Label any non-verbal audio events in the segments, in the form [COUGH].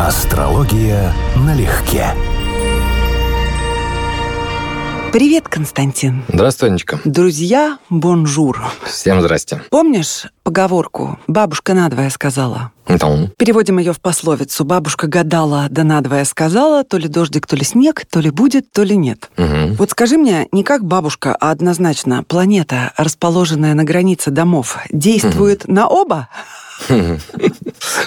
Астрология налегке. Привет, Константин. Здравствуй, Анечка. Друзья, бонжур. Всем здрасте. Помнишь поговорку «бабушка надвое сказала»? Ну, Переводим ее в пословицу. Бабушка гадала, да надвое сказала, то ли дождик, то ли снег, то ли будет, то ли нет. мгм. Вот скажи мне, не как бабушка, а однозначно, планета, расположенная на границе домов, действует на оба? [LAUGHS]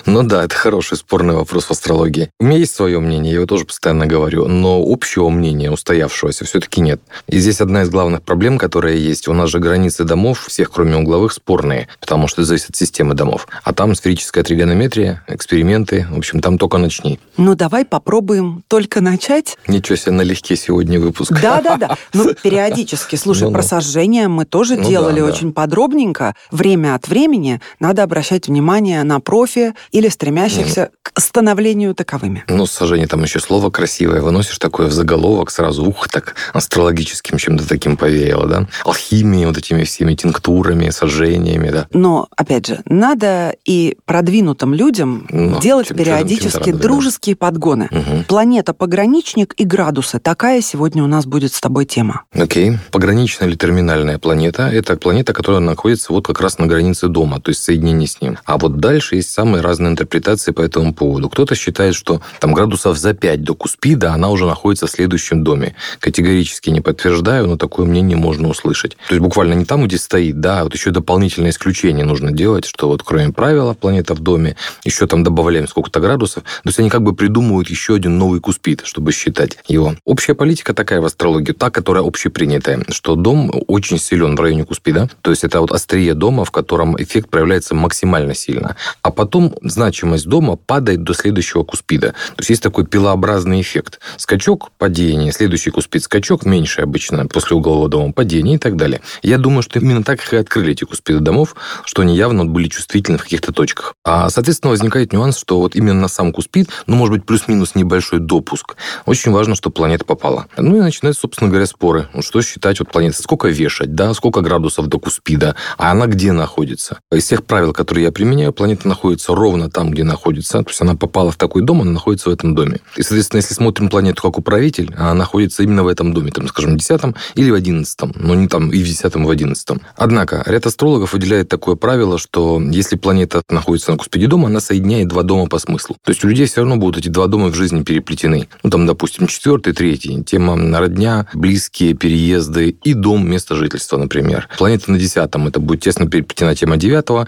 Ну да, это хороший спорный вопрос в астрологии. У меня есть свое мнение, я его тоже постоянно говорю, но общего мнения, устоявшегося, все-таки нет. И здесь одна из главных проблем, которая есть. У нас же границы домов, всех кроме угловых, спорные, потому что зависит от системы домов. А там сферическая тригонометрия, эксперименты, в общем, там только начни. Ну, давай попробуем только начать. Ничего себе, налегке сегодня выпуск. Да-да-да. [LAUGHS] Ну, периодически. Слушай, Ну-ну. про сожжение мы тоже Ну делали да, да. очень подробненько. Время от времени надо обращать внимание на профи или стремящихся к становлению таковыми. Ну, сожжение, там еще слово красивое, выносишь такое в заголовок, сразу, ух, так астрологическим чем-то таким повеяло, да? Алхимией, вот этими всеми тинктурами, сожжениями, да? Но, опять же, надо и продвинутым людям Ну, делать чем- чем- периодически чем-то радовать, да. дружеские подгоны. Мгм. Планета-пограничник и градусы. Такая сегодня у нас будет с тобой тема. Окей. Пограничная или терминальная планета – это планета, которая находится вот как раз на границе дома, то есть соединение с ним. А вот дальше есть самые разные интерпретации по этому поводу. Кто-то считает, что там градусов за 5 до Куспида она уже находится в следующем доме. Категорически не подтверждаю, но такое мнение можно услышать. То есть буквально не там, где стоит, да, а вот еще дополнительное исключение нужно делать, что вот кроме правила планета в доме, еще там добавляем сколько-то градусов. То есть они как бы придумывают еще один новый Куспид, чтобы считать его. Общая политика такая в астрологии, та, которая общепринятая, что дом очень силен в районе Куспида, то есть это вот острие дома, в котором эффект проявляется максимально сильно. А потом значимость дома падает до следующего Куспида. То есть есть такой пилообразный эффект. Скачок, падение, следующий Куспид, скачок меньше обычно после углового дома, падение и так далее. Я думаю, что именно так их и открыли эти Куспиды домов, что они явно были чувствительны в каких-то точках. А, соответственно, возникает нюанс, что вот именно на сам Куспид, ну, может быть, плюс-минус небольшой допуск, очень важно, чтобы планета попала. Ну и начинаются, собственно говоря, споры. Вот что считать вот планеты? Сколько вешать, да? Сколько градусов до Куспида? А она где находится? Из всех правил, которые я применяю, планета находится ровно там, где находится. То есть она попала в такой дом, она находится в этом доме. И, соответственно, если смотрим планету как управитель, она находится именно в этом доме, там, скажем, в 10 или в 11, но не там и в 10 и в 11. Однако, ряд астрологов выделяет такое правило, что если планета находится на Куспиде дома, она соединяет два дома по смыслу. То есть у людей все равно будут эти два дома в жизни переплетены. Ну, там, допустим, четвертый, третий. Тема родня, близкие, переезды и дом, место жительства, например. Планета на десятом, это будет тесно переплетена тема девятого,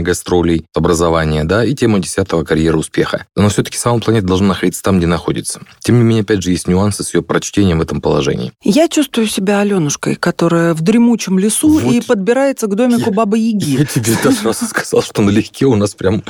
мировоззрения, гастролей, образования, да, и тема десятого, карьера, успеха. Но все-таки сама планета должна находиться там, где находится. Тем не менее, опять же, есть нюансы с ее прочтением в этом положении. Я чувствую себя Аленушкой, которая в дремучем лесу Вот. и подбирается к домику Бабы Яги. тебе это сразу сказал, что налегке у нас прям...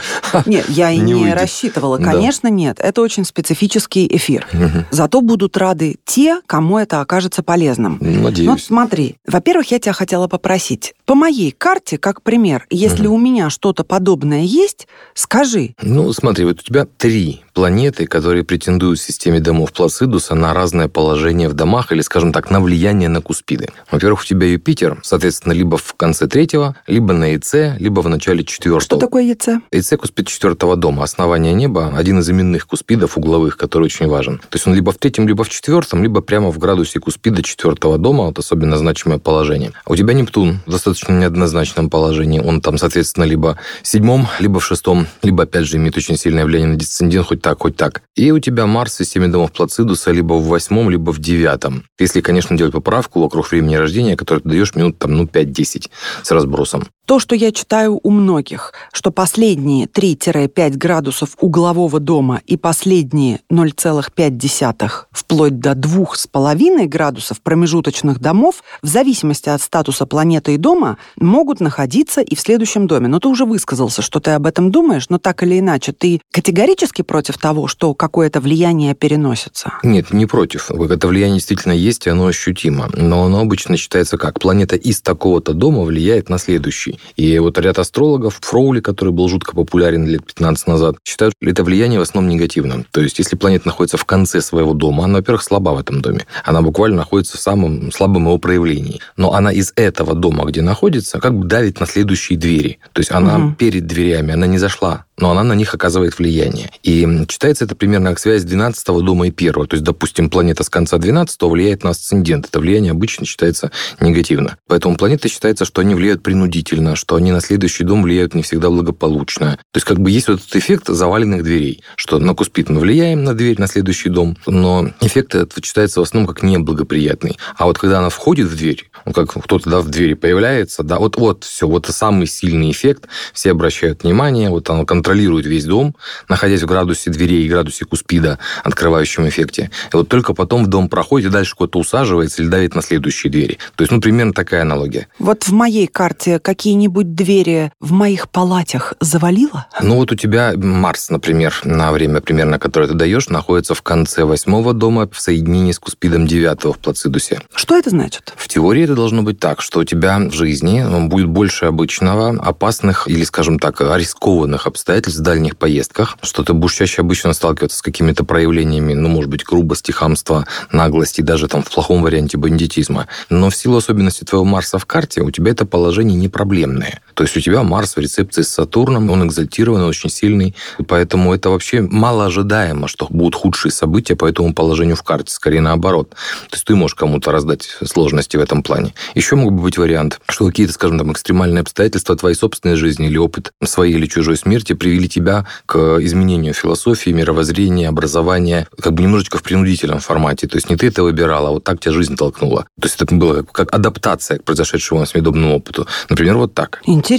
Нет, я и Не рассчитывала. Да. Конечно, нет. Это очень специфический эфир. Зато будут рады те, кому это окажется полезным. Ну, Надеюсь. смотри, во-первых, я тебя хотела попросить. По моей карте, как пример, если у меня что-то подобное есть, скажи. Ну, смотри, вот у тебя три планеты, которые претендуют в системе домов Плацидуса на разное положение в домах или, скажем так, на влияние на Куспиды. Во-первых, у тебя Юпитер, соответственно, либо в конце третьего, либо на ИЦ, либо в начале четвертого. Что такое ЕЦ? ИЦ Куспид четвертого дома, основание неба, один из именных Куспидов угловых, который очень важен. То есть он либо в третьем, либо в четвертом, либо прямо в градусе Куспида четвертого дома, вот особенно значимое положение. А у тебя Нептун в достаточно неоднозначном положении. Он там, соответственно, либо в седьмом, либо в шестом, либо, опять же, имеет очень сильное влияние на дисцендент, хоть так, хоть так. И у тебя Марс в системе домов Плацидуса либо в восьмом, либо в девятом. Если, конечно, делать поправку вокруг времени рождения, которое ты даешь минут там, ну, 5-10 с разбросом. То, что я читаю у многих, что последние 3-5 градусов углового дома и последние 0,5 вплоть до 2,5 градусов промежуточных домов в зависимости от статуса планеты и дома могут находиться и в следующем доме. Но ты уже высказался, что ты об этом думаешь, но так или иначе, ты категорически против того, что какое-то влияние переносится? Нет, не против. Это влияние действительно есть, и оно ощутимо. Но оно обычно считается как? Планета из такого-то дома влияет на следующий. И вот ряд астрологов, Фроули, который был жутко популярен лет 15 назад, считают, что это влияние в основном негативным. То есть, если планета находится в конце своего дома, она, во-первых, слаба в этом доме. Она буквально находится в самом слабом его проявлении. Но она из этого дома, где находится, как бы давит на следующие двери. То есть, она Мгм. перед дверями, она не зашла но она на них оказывает влияние. И читается это примерно как связь 12 дома и первого. То есть, допустим, планета с конца 12 влияет на асцендент. Это влияние обычно считается негативно. Поэтому планеты считается, что они влияют принудительно, что они на следующий дом влияют не всегда благополучно. То есть, как бы есть вот этот эффект заваленных дверей, что на Куспит мы влияем на дверь, на следующий дом, но эффект этот читается в основном как неблагоприятный. А вот когда она входит в дверь, ну, как кто-то да, в двери появляется, да, вот, вот все, вот самый сильный эффект, все обращают внимание, вот оно контролирует весь дом, находясь в градусе дверей и градусе Куспида, открывающем эффекте. И вот только потом в дом проходит и дальше кто-то усаживается или давит на следующие двери. То есть, ну, примерно такая аналогия. Вот в моей карте какие-нибудь двери в моих палатах завалило? Ну, вот у тебя Марс, например, на время примерно, которое ты даешь, находится в конце восьмого дома в соединении с Куспидом девятого в Плацидусе. Что это значит? В теории это должно быть так, что у тебя в жизни будет больше обычного опасных или, скажем так, рискованных обстоятельств в дальних поездках, что ты будешь чаще обычно сталкиваться с какими-то проявлениями, ну, может быть, грубости, хамства, наглости, даже там в плохом варианте бандитизма. Но в силу особенностей твоего Марса в карте у тебя это положение не проблемное. То есть у тебя Марс в рецепции с Сатурном, он экзальтированный, очень сильный, поэтому это вообще мало ожидаемо, что будут худшие события по этому положению в карте, скорее наоборот. То есть ты можешь кому-то раздать сложности в этом плане. Еще мог бы быть вариант, что какие-то, скажем, там, экстремальные обстоятельства твоей собственной жизни или опыт своей или чужой смерти привели тебя к изменению философии, мировоззрения, образования, как бы немножечко в принудительном формате. То есть не ты это выбирал, а вот так тебя жизнь толкнула. То есть это было как, как адаптация к произошедшему с медобному опыту. Например, вот так. Интересно.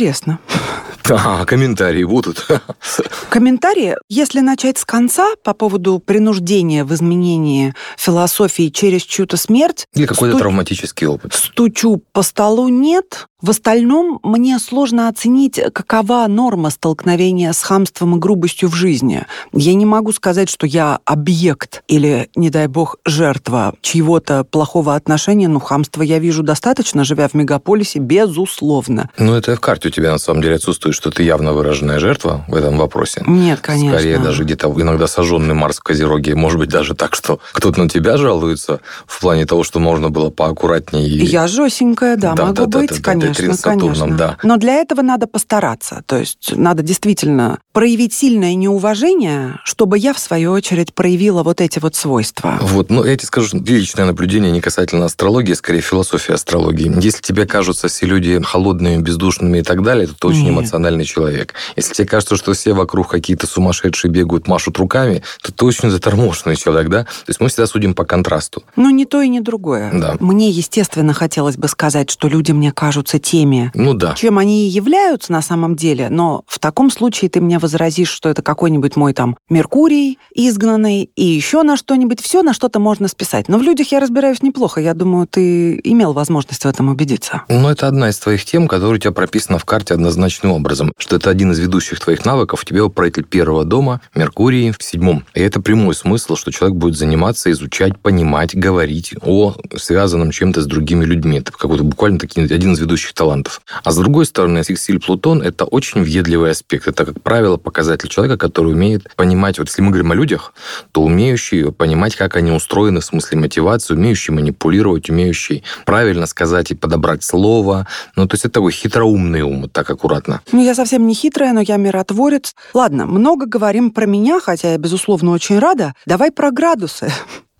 А, комментарии будут. [LAUGHS] Комментарии, если начать с конца по поводу принуждения в изменении философии через чью-то смерть... Или какой-то сту... травматический опыт. Стучу по столу нет, в остальном мне сложно оценить, какова норма столкновения с хамством и грубостью в жизни. Я не могу сказать, что я объект или, не дай бог, жертва чьего-то плохого отношения. Ну, хамство я вижу достаточно, живя в мегаполисе, безусловно. Ну, это в карте у тебя, на самом деле, отсутствует, что ты явно выраженная жертва в этом вопросе. Нет, конечно. Скорее, даже где-то иногда сожженный Марс в Козероге. Может быть, даже так, что кто-то на тебя жалуется в плане того, что можно было поаккуратнее. Я жесенькая, да, да могу да, быть, да, конечно конечно, Сатурном, конечно. да. Но для этого надо постараться. То есть надо действительно проявить сильное неуважение, чтобы я, в свою очередь, проявила вот эти вот свойства. Вот, ну, я тебе скажу, что личное наблюдение не касательно астрологии, а скорее философии астрологии. Если тебе кажутся все люди холодными, бездушными и так далее, то ты очень Нет. эмоциональный человек. Если тебе кажется, что все вокруг какие-то сумасшедшие бегают, машут руками, то ты очень заторможенный человек, да? То есть мы всегда судим по контрасту. Ну, не то и не другое. Да. Мне, естественно, хотелось бы сказать, что люди мне кажутся теми, ну, да. чем они и являются на самом деле, но в таком случае ты мне возразишь, что это какой-нибудь мой там Меркурий изгнанный и еще на что-нибудь. Все на что-то можно списать. Но в людях я разбираюсь неплохо. Я думаю, ты имел возможность в этом убедиться. Ну, это одна из твоих тем, которая у тебя прописана в карте однозначным образом, что это один из ведущих твоих навыков. У тебя управитель первого дома, Меркурий в седьмом. И это прямой смысл, что человек будет заниматься, изучать, понимать, говорить о связанном чем-то с другими людьми. Это какой-то буквально такие, один из ведущих талантов. А с другой стороны, сексиль Плутон – это очень въедливый аспект. Это, как правило, показатель человека, который умеет понимать, вот если мы говорим о людях, то умеющий понимать, как они устроены в смысле мотивации, умеющий манипулировать, умеющий правильно сказать и подобрать слово. Ну, то есть это такой хитроумный ум, так аккуратно. Ну, я совсем не хитрая, но я миротворец. Ладно, много говорим про меня, хотя я, безусловно, очень рада. Давай про градусы.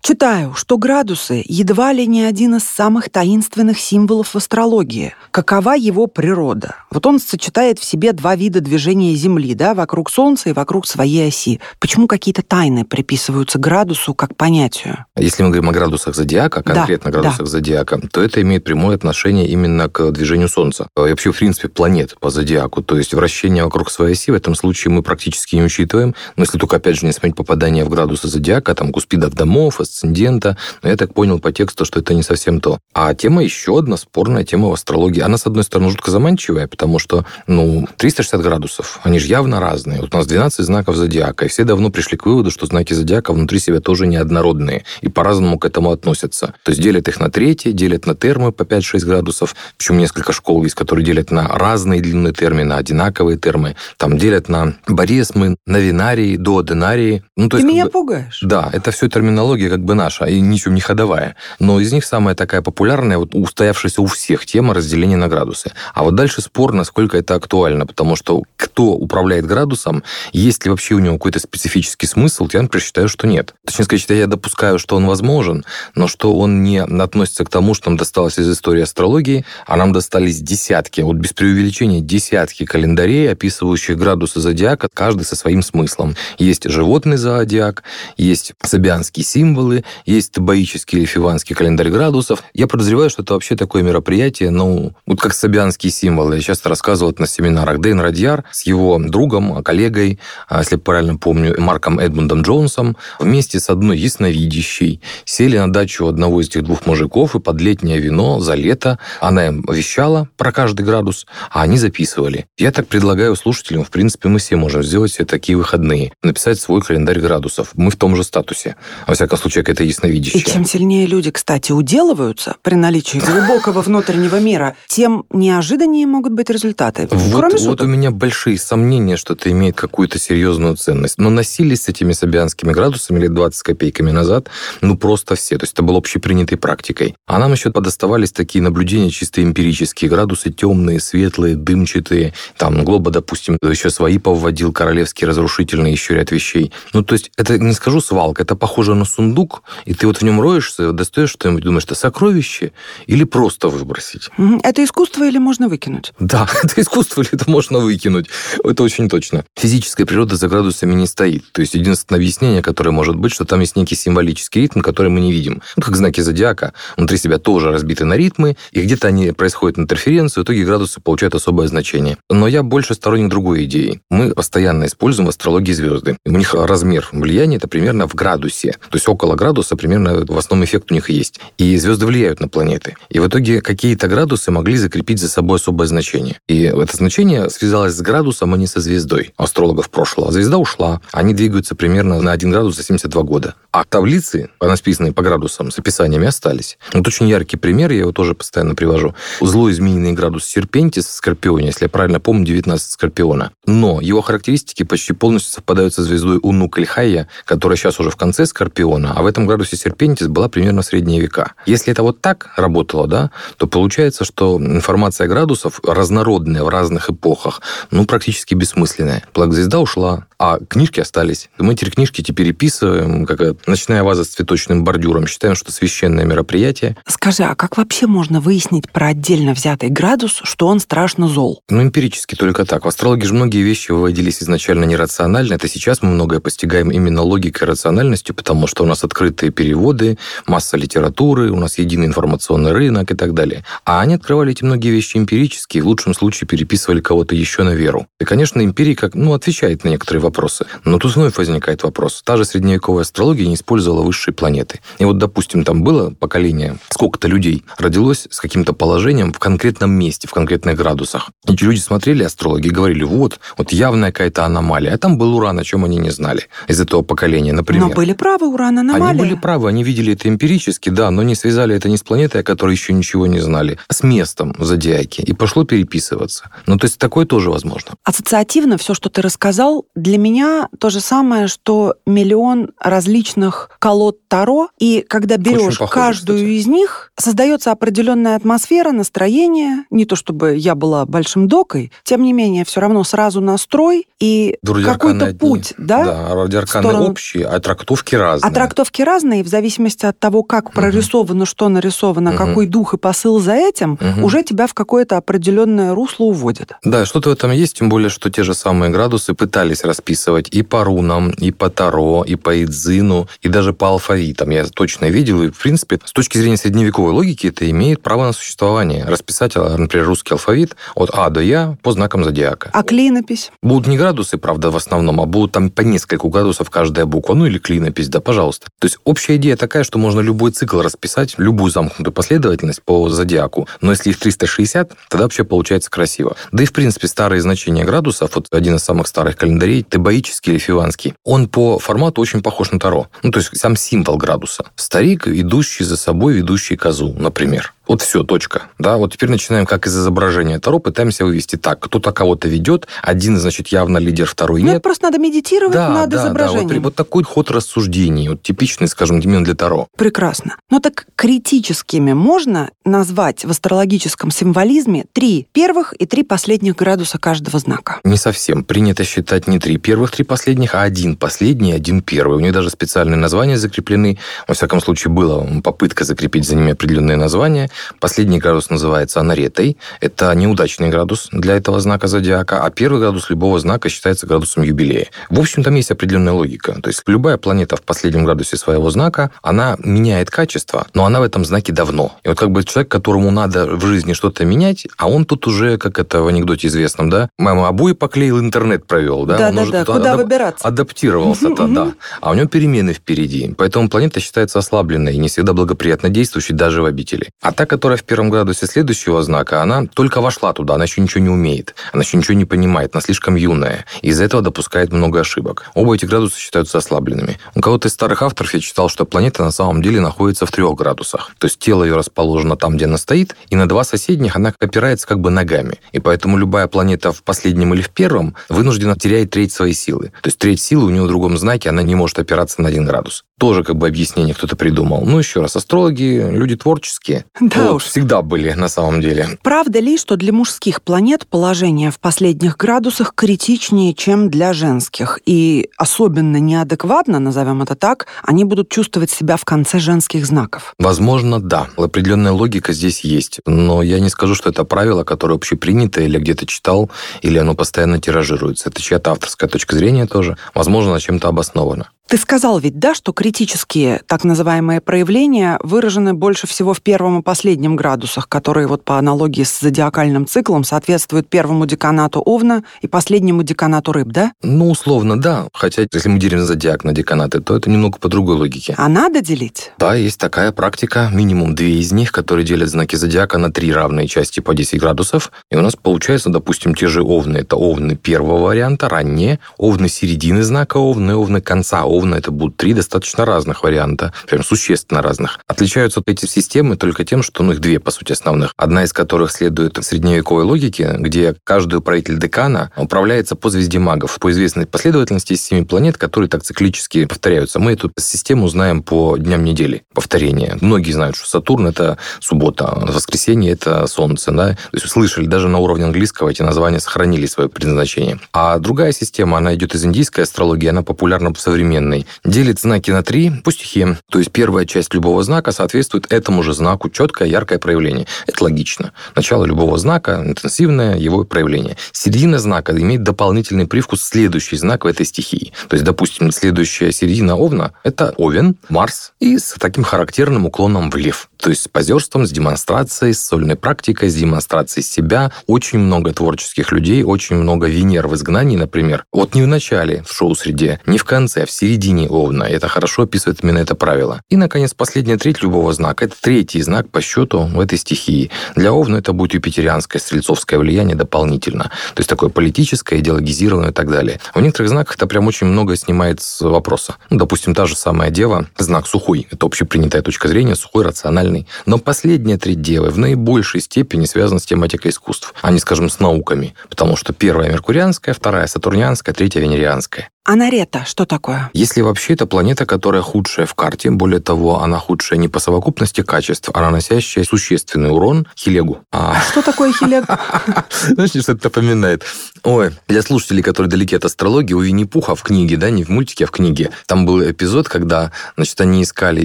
Читаю, что градусы едва ли не один из самых таинственных символов в астрологии. Какова его природа? Вот он сочетает в себе два вида движения Земли, да, вокруг Солнца и вокруг своей оси. Почему какие-то тайны приписываются градусу как понятию? Если мы говорим о градусах зодиака, конкретно да, градусах да. зодиака, то это имеет прямое отношение именно к движению Солнца. И вообще, в принципе, планет по зодиаку. То есть вращение вокруг своей оси в этом случае мы практически не учитываем. Но если только, опять же, не смотреть попадание в градусы зодиака, там, куспидов домов, асцендента. Но я так понял по тексту, что это не совсем то. А тема еще одна спорная тема в астрологии. Она, с одной стороны, жутко заманчивая, потому что, ну, 360 градусов, они же явно разные. Вот у нас 12 знаков зодиака, и все давно пришли к выводу, что знаки зодиака внутри себя тоже неоднородные, и по-разному к этому относятся. То есть делят их на третьи, делят на термы по 5-6 градусов, причем несколько школ есть, которые делят на разные длины термины, одинаковые термы, там делят на баресмы, на винарии, до одинарии. Ну, то Ты есть, меня бы, пугаешь. Да, это все терминология как бы наша, и ничем не ходовая. Но из них самая такая популярная, вот устоявшаяся у всех тема разделения на градусы. А вот дальше спор, насколько это актуально, потому что кто управляет градусом, есть ли вообще у него какой-то специфический смысл, я, например, считаю, что нет. Точнее сказать, я допускаю, что он возможен, но что он не относится к тому, что нам досталось из истории астрологии, а нам достались десятки, вот без преувеличения десятки календарей, описывающих градусы зодиака, каждый со своим смыслом. Есть животный зодиак, есть сабианские символы, есть табаический или фиванский календарь градусов. Я подозреваю, что это вообще такое мероприятие, ну, вот как сабианские символы. Я часто рассказывал это на семинарах. Дэйн Радьяр с его другом, коллегой, а, если правильно помню, Марком Эдмундом Джонсом, вместе с одной ясновидящей сели на дачу одного из этих двух мужиков и под летнее вино за лето она им вещала про каждый градус, а они записывали. Я так предлагаю слушателям, в принципе, мы все можем сделать себе такие выходные, написать свой календарь градусов. Мы в том же статусе. Во всяком случае, это ясновидящая. И чем сильнее люди, кстати, уделываются при наличии [LAUGHS] глубокого внутреннего мира, тем неожиданнее могут быть результаты. Вот, Кроме вот у меня большие сомнения, что это имеет какую-то серьезную ценность. Но носились с этими собианскими градусами лет 20 с копейками назад, ну просто все. То есть это было общепринятой практикой. А нам еще подоставались такие наблюдения чисто эмпирические. Градусы темные, светлые, дымчатые. Там Глоба, допустим, еще свои повводил, королевские, разрушительные, еще ряд вещей. Ну, то есть это, не скажу свалка, это похоже на сундук, и ты вот в нем роешься, достаешь что-нибудь, думаешь, это сокровище или просто выбросить? Это искусство или можно выкинуть? Да, [LAUGHS] это искусство или это можно выкинуть. Это очень точно. Физическая природа за градусами не стоит. То есть единственное объяснение, которое может быть, что там есть некий символический ритм, который мы не видим. Ну, как знаки зодиака. Внутри себя тоже разбиты на ритмы, и где-то они происходят интерференцию, в итоге градусы получают особое значение. Но я больше сторонник другой идеи. Мы постоянно используем в астрологии звезды. У них размер влияния это примерно в градусе. То есть около градуса примерно в основном эффект у них есть. И звезды влияют на планеты. И в итоге какие-то градусы могли закрепить за собой особое значение. И это значение связалось с градусом, а не со звездой астрологов прошлого. Звезда ушла, они двигаются примерно на 1 градус за 72 года. А таблицы, расписанные по градусам, с описаниями остались. Вот очень яркий пример, я его тоже постоянно привожу. Злой измененный градус Серпентис в Скорпионе, если я правильно помню, 19 Скорпиона. Но его характеристики почти полностью совпадают со звездой Уну Кальхая, которая сейчас уже в конце Скорпиона, а в этом градусе Серпентис была примерно средние века. Если это вот так работало, да, то получается, что информация градусов разнородная в разных эпохах, ну, практически бессмысленная. Благозвезда ушла, а книжки остались. Мы эти книжки теперь переписываем, как ночная ваза с цветочным бордюром. Считаем, что священное мероприятие. Скажи, а как вообще можно выяснить про отдельно взятый градус, что он страшно зол? Ну, эмпирически только так. В астрологии же многие вещи выводились изначально нерационально. Это сейчас мы многое постигаем именно логикой и рациональностью, потому что у нас открытые переводы, масса литературы, у нас единый информационный рынок и так далее. А они открывали эти многие вещи эмпирически, в лучшем случае переписывали кого-то еще на веру. И, конечно, эмпирия как, ну, отвечает на некоторые вопросы. Но тут вновь возникает вопрос. Та же средневековая астрология не использовала высшие планеты. И вот, допустим, там было поколение, сколько-то людей родилось с каким-то положением в конкретном месте, в конкретных градусах. Эти люди смотрели астрологи говорили, вот, вот явная какая-то аномалия. А там был Уран, о чем они не знали из этого поколения, например. Но были правы, Уран аномалия. Они были правы, они видели это эмпирически, да, но не связали это не с планетой, о которой еще ничего не знали, а с местом в зодиаке. И пошло переписываться. Ну, то есть такое тоже возможно. Ассоциативно все, что ты рассказал, для меня то же самое, что миллион различных колод Таро, и когда берешь похоже, каждую кстати. из них, создается определенная атмосфера, настроение. Не то чтобы я была большим докой, тем не менее, все равно сразу настрой и какой-то путь, да? Да, ради арканы сторону... общие, а трактовки разные. А трактовки разные, в зависимости от того, как прорисовано, что нарисовано, какой дух и посыл за этим, уже тебя в какое-то определенное русло уводит. Да, что-то в этом есть, тем более, что те же самые градусы пытались расписывать и по рунам, и по Таро, и по Идзину, и даже по алфавитам. Я точно видел, и, в принципе, с точки зрения средневековой логики, это имеет право на существование. Расписать, а, например, русский алфавит от А до Я по знакам зодиака. А клинопись? Будут не градусы, правда, в основном, а будут там по несколько градусов каждая буква, ну или клинопись, да, пожалуйста. То есть общая идея такая, что можно любой цикл расписать, любую замкнутую последовательность по зодиаку, но если их 360, тогда вообще получается красиво. Да и, в принципе, старые значения градусов, вот один из самых старых календарей, тебаический или фиванский, он по формату очень похож на Таро. Ну, то есть сам символ градуса. Старик, идущий за собой, ведущий козу, например. Вот все, точка. Да, вот теперь начинаем как из изображения Таро, пытаемся вывести так. Кто-то кого-то ведет, один, значит, явно лидер, второй Ну, нет. просто надо медитировать Да, над да, да, изображением. вот, вот такой ход рассуждений, вот типичный, скажем, именно для Таро. Прекрасно. Но так критическими можно назвать в астрологическом символизме три первых и три последних градуса каждого знака? Не совсем. Принято считать не три первых, три последних, а один последний, один первый. У них даже специальные названия закреплены. Во всяком случае, была попытка закрепить за ними определенные названия. Последний градус называется анаретой. Это неудачный градус для этого знака зодиака, а первый градус любого знака считается градусом юбилея. В общем, там есть определенная логика. То есть любая планета в последнем градусе своего знака, она меняет качество, но она в этом знаке давно. И вот как бы человек, которому надо в жизни что-то менять, а он тут уже, как это в анекдоте известном, да, мама обои поклеил, интернет провел, да, он уже Да-да-да, тут куда адап- выбираться? адаптировался-то, да. А у него перемены впереди. Поэтому планета считается ослабленной и не всегда благоприятно действующей даже в обители. А та, которая в первом градусе следующего знака, она только вошла туда, она еще ничего не умеет, она еще ничего не понимает, она слишком юная. И из-за этого допускает много ошибок. Оба эти градуса считаются ослабленными. У кого-то из старых авторов я читал, что планета на самом деле находится в трех градусах. То есть тело ее расположено там, где она стоит, и на два соседних она опирается как бы ногами. И поэтому любая планета в последнем или в первом вынуждена терять треть своей силы. То есть треть силы у нее в другом знаке, она не может опираться на один градус. Тоже как бы объяснение кто-то придумал. Ну, еще раз, астрологи люди творческие. Да Вот, уж. Всегда были на самом деле. Правда ли, что для мужских планет положение в последних градусах критичнее, чем для женских? И особенно неадекватно, назовем это так, они будут чувствовать себя в конце женских знаков? Возможно, да. Определенная логика здесь есть. Но я не скажу, что это правило, которое общепринято, или где-то читал, или оно постоянно тиражируется. Это чья-то авторская точка зрения тоже. Возможно, чем-то обосновано. Ты сказал ведь, да, что критические так называемые проявления выражены больше всего в первом и последнем градусах, которые вот по аналогии с зодиакальным циклом соответствуют первому деканату Овна и последнему деканату Рыб, да? Ну, условно, да. Хотя, если мы делим зодиак на деканаты, то это немного по другой логике. А надо делить? Да, есть такая практика, минимум две из них, которые делят знаки зодиака на три равные части по 10 градусов. И у нас получается, допустим, те же овны. Это овны первого варианта, ранние, овны середины знака овны, овны конца овна. Это будут три достаточно разных варианта, прям существенно разных. Отличаются эти системы только тем, что ну, их две, по сути, основных. Одна из которых следует средневековой логике, где каждый управитель декана управляется по звезде магов, по известной последовательности из семи планет, которые так циклически повторяются. Мы эту систему знаем по дням недели, повторения. Многие знают, что Сатурн — это суббота, воскресенье — это солнце. Да? То есть слышали, даже на уровне английского эти названия сохранили свое предназначение. А другая система, она идет из индийской астрологии, она популярна в современной. Делит знаки на три по стихиям. То есть первая часть любого знака соответствует этому же знаку, четкое, яркое проявление. Это логично. Начало любого знака, интенсивное его проявление. Середина знака имеет дополнительный привкус следующий знак в этой стихии. То есть, допустим, следующая середина Овна – это Овен, Марс, и с таким характерным уклоном в Лев. То есть с позерством, с демонстрацией, с сольной практикой, с демонстрацией себя. Очень много творческих людей, очень много Венер в изгнании, например. Вот не в начале в шоу-среде, не в конце, а в середине Овна. Это хорошо описывает именно это правило. И, наконец, последняя треть любого знака – это третий знак по счету в этой стихии. Для Овна это будет юпитерианское, стрельцовское влияние дополнительно. То есть такое политическое, идеологизированное и так далее. В некоторых знаках это прям очень много снимает с вопроса. Ну, допустим, та же самая Дева, знак сухой. Это общепринятая точка зрения, сухой, рациональный. Но последняя треть Девы в наибольшей степени связана с тематикой искусств, а не, скажем, с науками. Потому что первая меркурианская, вторая сатурнианская, третья венерианская. Анарета, что такое? Если вообще это планета, которая худшая в карте, более того, она худшая не по совокупности качеств, а наносящая существенный урон Хилегу. А Что такое Хилег? [LAUGHS] знаешь, что это напоминает? Ой, для слушателей, которые далеки от астрологии, у Винни-Пуха в книге, да, не в мультике, а в книге, там был эпизод, когда, значит, они искали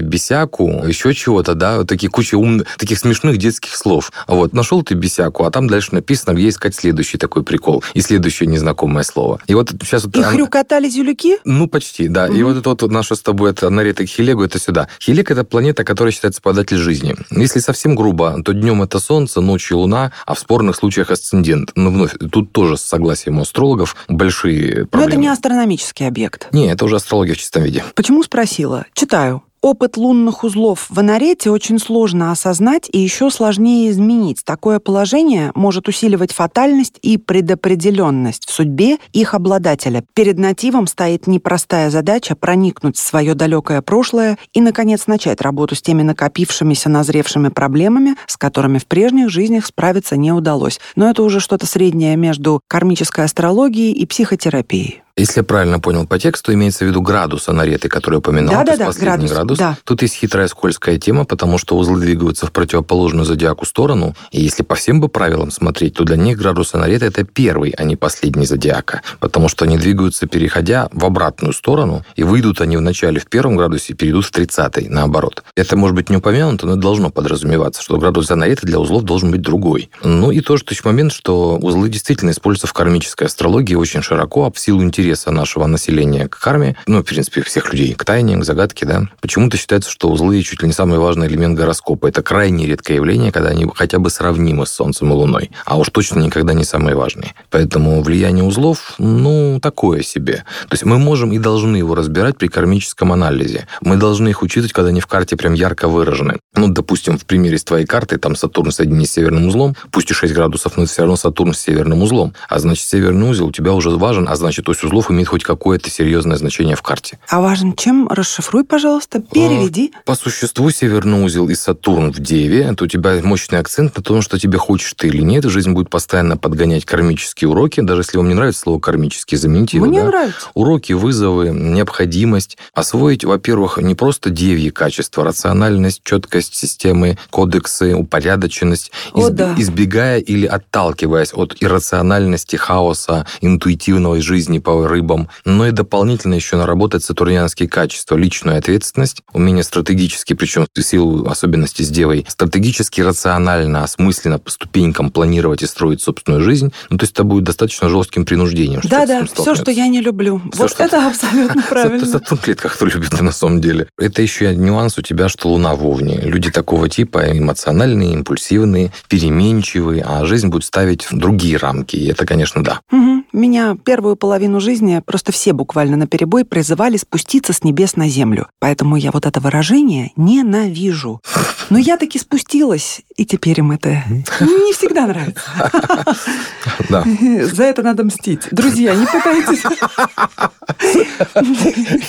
бесяку, еще чего-то, да, вот такие куча умных, таких смешных детских слов. Вот, нашел ты бесяку, а там дальше написано, где искать следующий такой прикол и следующее незнакомое слово. И вот сейчас вот... И она- хрюкотали зюлюки? ну, почти, да. И вот это вот наша с тобой это Нарета к Хилегу, это сюда. Хилег – это планета, которая считается податель жизни. Если совсем грубо, то днем это Солнце, ночью Луна, а в спорных случаях асцендент. Но вновь, тут тоже с согласием астрологов большие Но проблемы. это не астрономический объект. Не, это уже астрология в чистом виде. Почему спросила? Читаю. Опыт лунных узлов в Анарете очень сложно осознать и еще сложнее изменить. Такое положение может усиливать фатальность и предопределенность в судьбе их обладателя. Перед нативом стоит непростая задача проникнуть в свое далекое прошлое и, наконец, начать работу с теми накопившимися назревшими проблемами, с которыми в прежних жизнях справиться не удалось. Но это уже что-то среднее между кармической астрологией и психотерапией. Если я правильно понял по тексту, имеется в виду градус анареты, который упоминал, да, да, да, градус, градус. Да. Тут есть хитрая скользкая тема, потому что узлы двигаются в противоположную зодиаку сторону, и если по всем бы правилам смотреть, то для них градус анареты это первый, а не последний зодиака, потому что они двигаются, переходя в обратную сторону, и выйдут они вначале в первом градусе и перейдут в тридцатый, наоборот. Это может быть не упомянуто, но должно подразумеваться, что градус анареты для узлов должен быть другой. Ну и тоже есть момент, что узлы действительно используются в кармической астрологии очень широко, а в силу интереса нашего населения к карме, ну, в принципе, всех людей, к тайне, к загадке, да. Почему-то считается, что узлы чуть ли не самый важный элемент гороскопа. Это крайне редкое явление, когда они хотя бы сравнимы с Солнцем и Луной, а уж точно никогда не самые важные. Поэтому влияние узлов, ну, такое себе. То есть мы можем и должны его разбирать при кармическом анализе. Мы должны их учитывать, когда они в карте прям ярко выражены. Ну, допустим, в примере с твоей карты, там Сатурн соединен с северным узлом, пусть и 6 градусов, но все равно Сатурн с северным узлом. А значит, северный узел у тебя уже важен, а значит, ось узлов имеет хоть какое какое-то серьезное значение в карте. А важен чем? Расшифруй, пожалуйста, переведи. По существу северный узел и Сатурн в Деве, это у тебя мощный акцент на том, что тебе хочешь ты или нет. Жизнь будет постоянно подгонять кармические уроки. Даже если вам не нравится слово кармические, замените его. Мне да? нравится. Уроки, вызовы, необходимость. Освоить, во-первых, не просто девьи качества, рациональность, четкость системы, кодексы, упорядоченность, О, изб- да. избегая или отталкиваясь от иррациональности, хаоса, интуитивной жизни по рыбам, но и дополнительно еще наработать сатурнианские качества, личную ответственность, умение стратегически, причем в силу особенностей с девой, стратегически, рационально, осмысленно по ступенькам планировать и строить собственную жизнь. Ну, то есть это будет достаточно жестким принуждением. что Да, с да, этим все, что я не люблю. Всё, вот это абсолютно [LAUGHS] правильно. Сатурн клетка кто любит на самом деле. Это еще нюанс у тебя, что Луна в Овне. Люди такого типа эмоциональные, импульсивные, переменчивые, а жизнь будет ставить в другие рамки. И это, конечно, да. Мгм. Меня первую половину жизни просто все буквально на перебой призывали спуститься с небес на землю. Поэтому я вот это выражение ненавижу. Но я таки спустилась, и теперь им это не всегда нравится. [LAUGHS] Да. За это надо мстить. Друзья, не пытайтесь.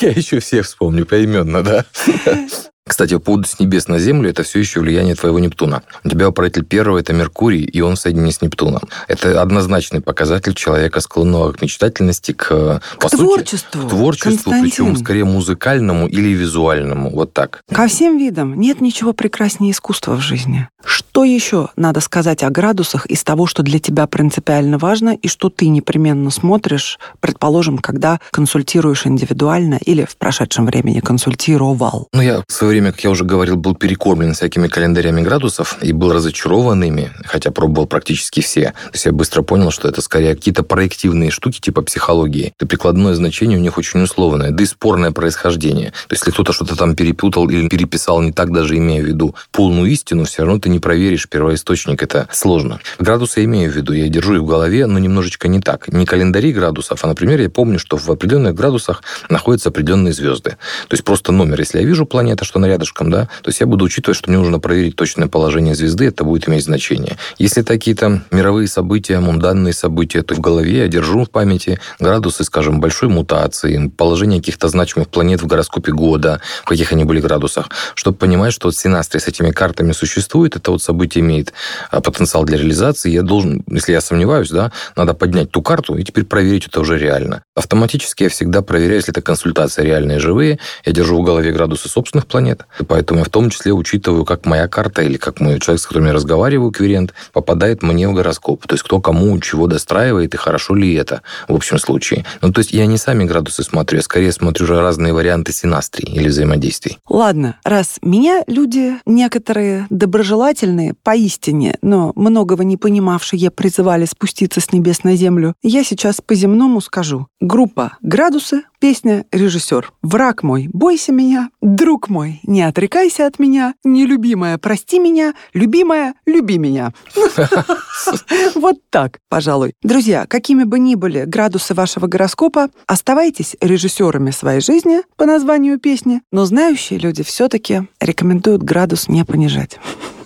[LAUGHS] Я еще всех вспомню поименно, да. [LAUGHS] Кстати, по поводу с небес на землю, это все еще влияние твоего Нептуна. У тебя управитель первого – это Меркурий, и он в соединении с Нептуном. Это однозначный показатель человека, склонного к мечтательности, к, К по сути, творчеству. к творчеству, Константин. причем скорее музыкальному или визуальному. Вот так. Ко всем видам нет ничего прекраснее искусства в жизни. Что еще надо сказать о градусах из того, что для тебя принципиально важно и что ты непременно смотришь, предположим, когда консультируешь индивидуально или в прошедшем времени консультировал? Ну, я в время, как я уже говорил, был перекормлен всякими календарями градусов и был разочарован ими, хотя пробовал практически все. То есть я быстро понял, что это скорее какие-то проективные штуки типа психологии. И прикладное значение у них очень условное, да и спорное происхождение. То есть если кто-то что-то там перепутал или переписал не так, даже имея в виду полную истину, все равно ты не проверишь первоисточник, это сложно. Градусы я имею в виду, я держу их в голове, но немножечко не так. Не календари градусов, а, например, я помню, что в определенных градусах находятся определенные звезды. То есть просто номер, если я вижу планета, что она рядышком, да, то есть я буду учитывать, что мне нужно проверить точное положение звезды, это будет иметь значение. Если это какие-то мировые события, мунданные события, то в голове я держу в памяти градусы, скажем, большой мутации, положение каких-то значимых планет в гороскопе года, в каких они были градусах, чтобы понимать, что вот синастрия с этими картами существует, это вот событие имеет а, потенциал для реализации, я должен, если я сомневаюсь, да, надо поднять ту карту и теперь проверить это уже реально. Автоматически я всегда проверяю, если это консультация реальные, живые, я держу в голове градусы собственных планет, и поэтому я в том числе учитываю, как моя карта или как мой человек, с которым я разговариваю, квирент, попадает мне в гороскоп. То есть кто кому чего достраивает и хорошо ли это в общем случае. Ну, то есть я не сами градусы смотрю, я скорее смотрю уже разные варианты синастрии или взаимодействий. Ладно, раз меня люди некоторые доброжелательные поистине, но многого не понимавшие призывали спуститься с небес на землю, я сейчас по-земному скажу. Группа «Градусы» Песня «Режиссер». «Враг мой, бойся меня, друг мой, не отрекайся от меня, нелюбимая, прости меня, любимая, люби меня». [LAUGHS] Вот так, пожалуй. Друзья, какими бы ни были градусы вашего гороскопа, оставайтесь режиссерами своей жизни по названию песни, но знающие люди все-таки рекомендуют градус не понижать.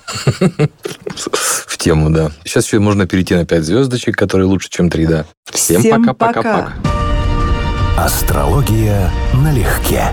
[LAUGHS] В тему, да. Сейчас еще можно перейти на 5 звездочек, которые лучше, чем 3, да. Всем пока-пока-пока. Астрология налегке.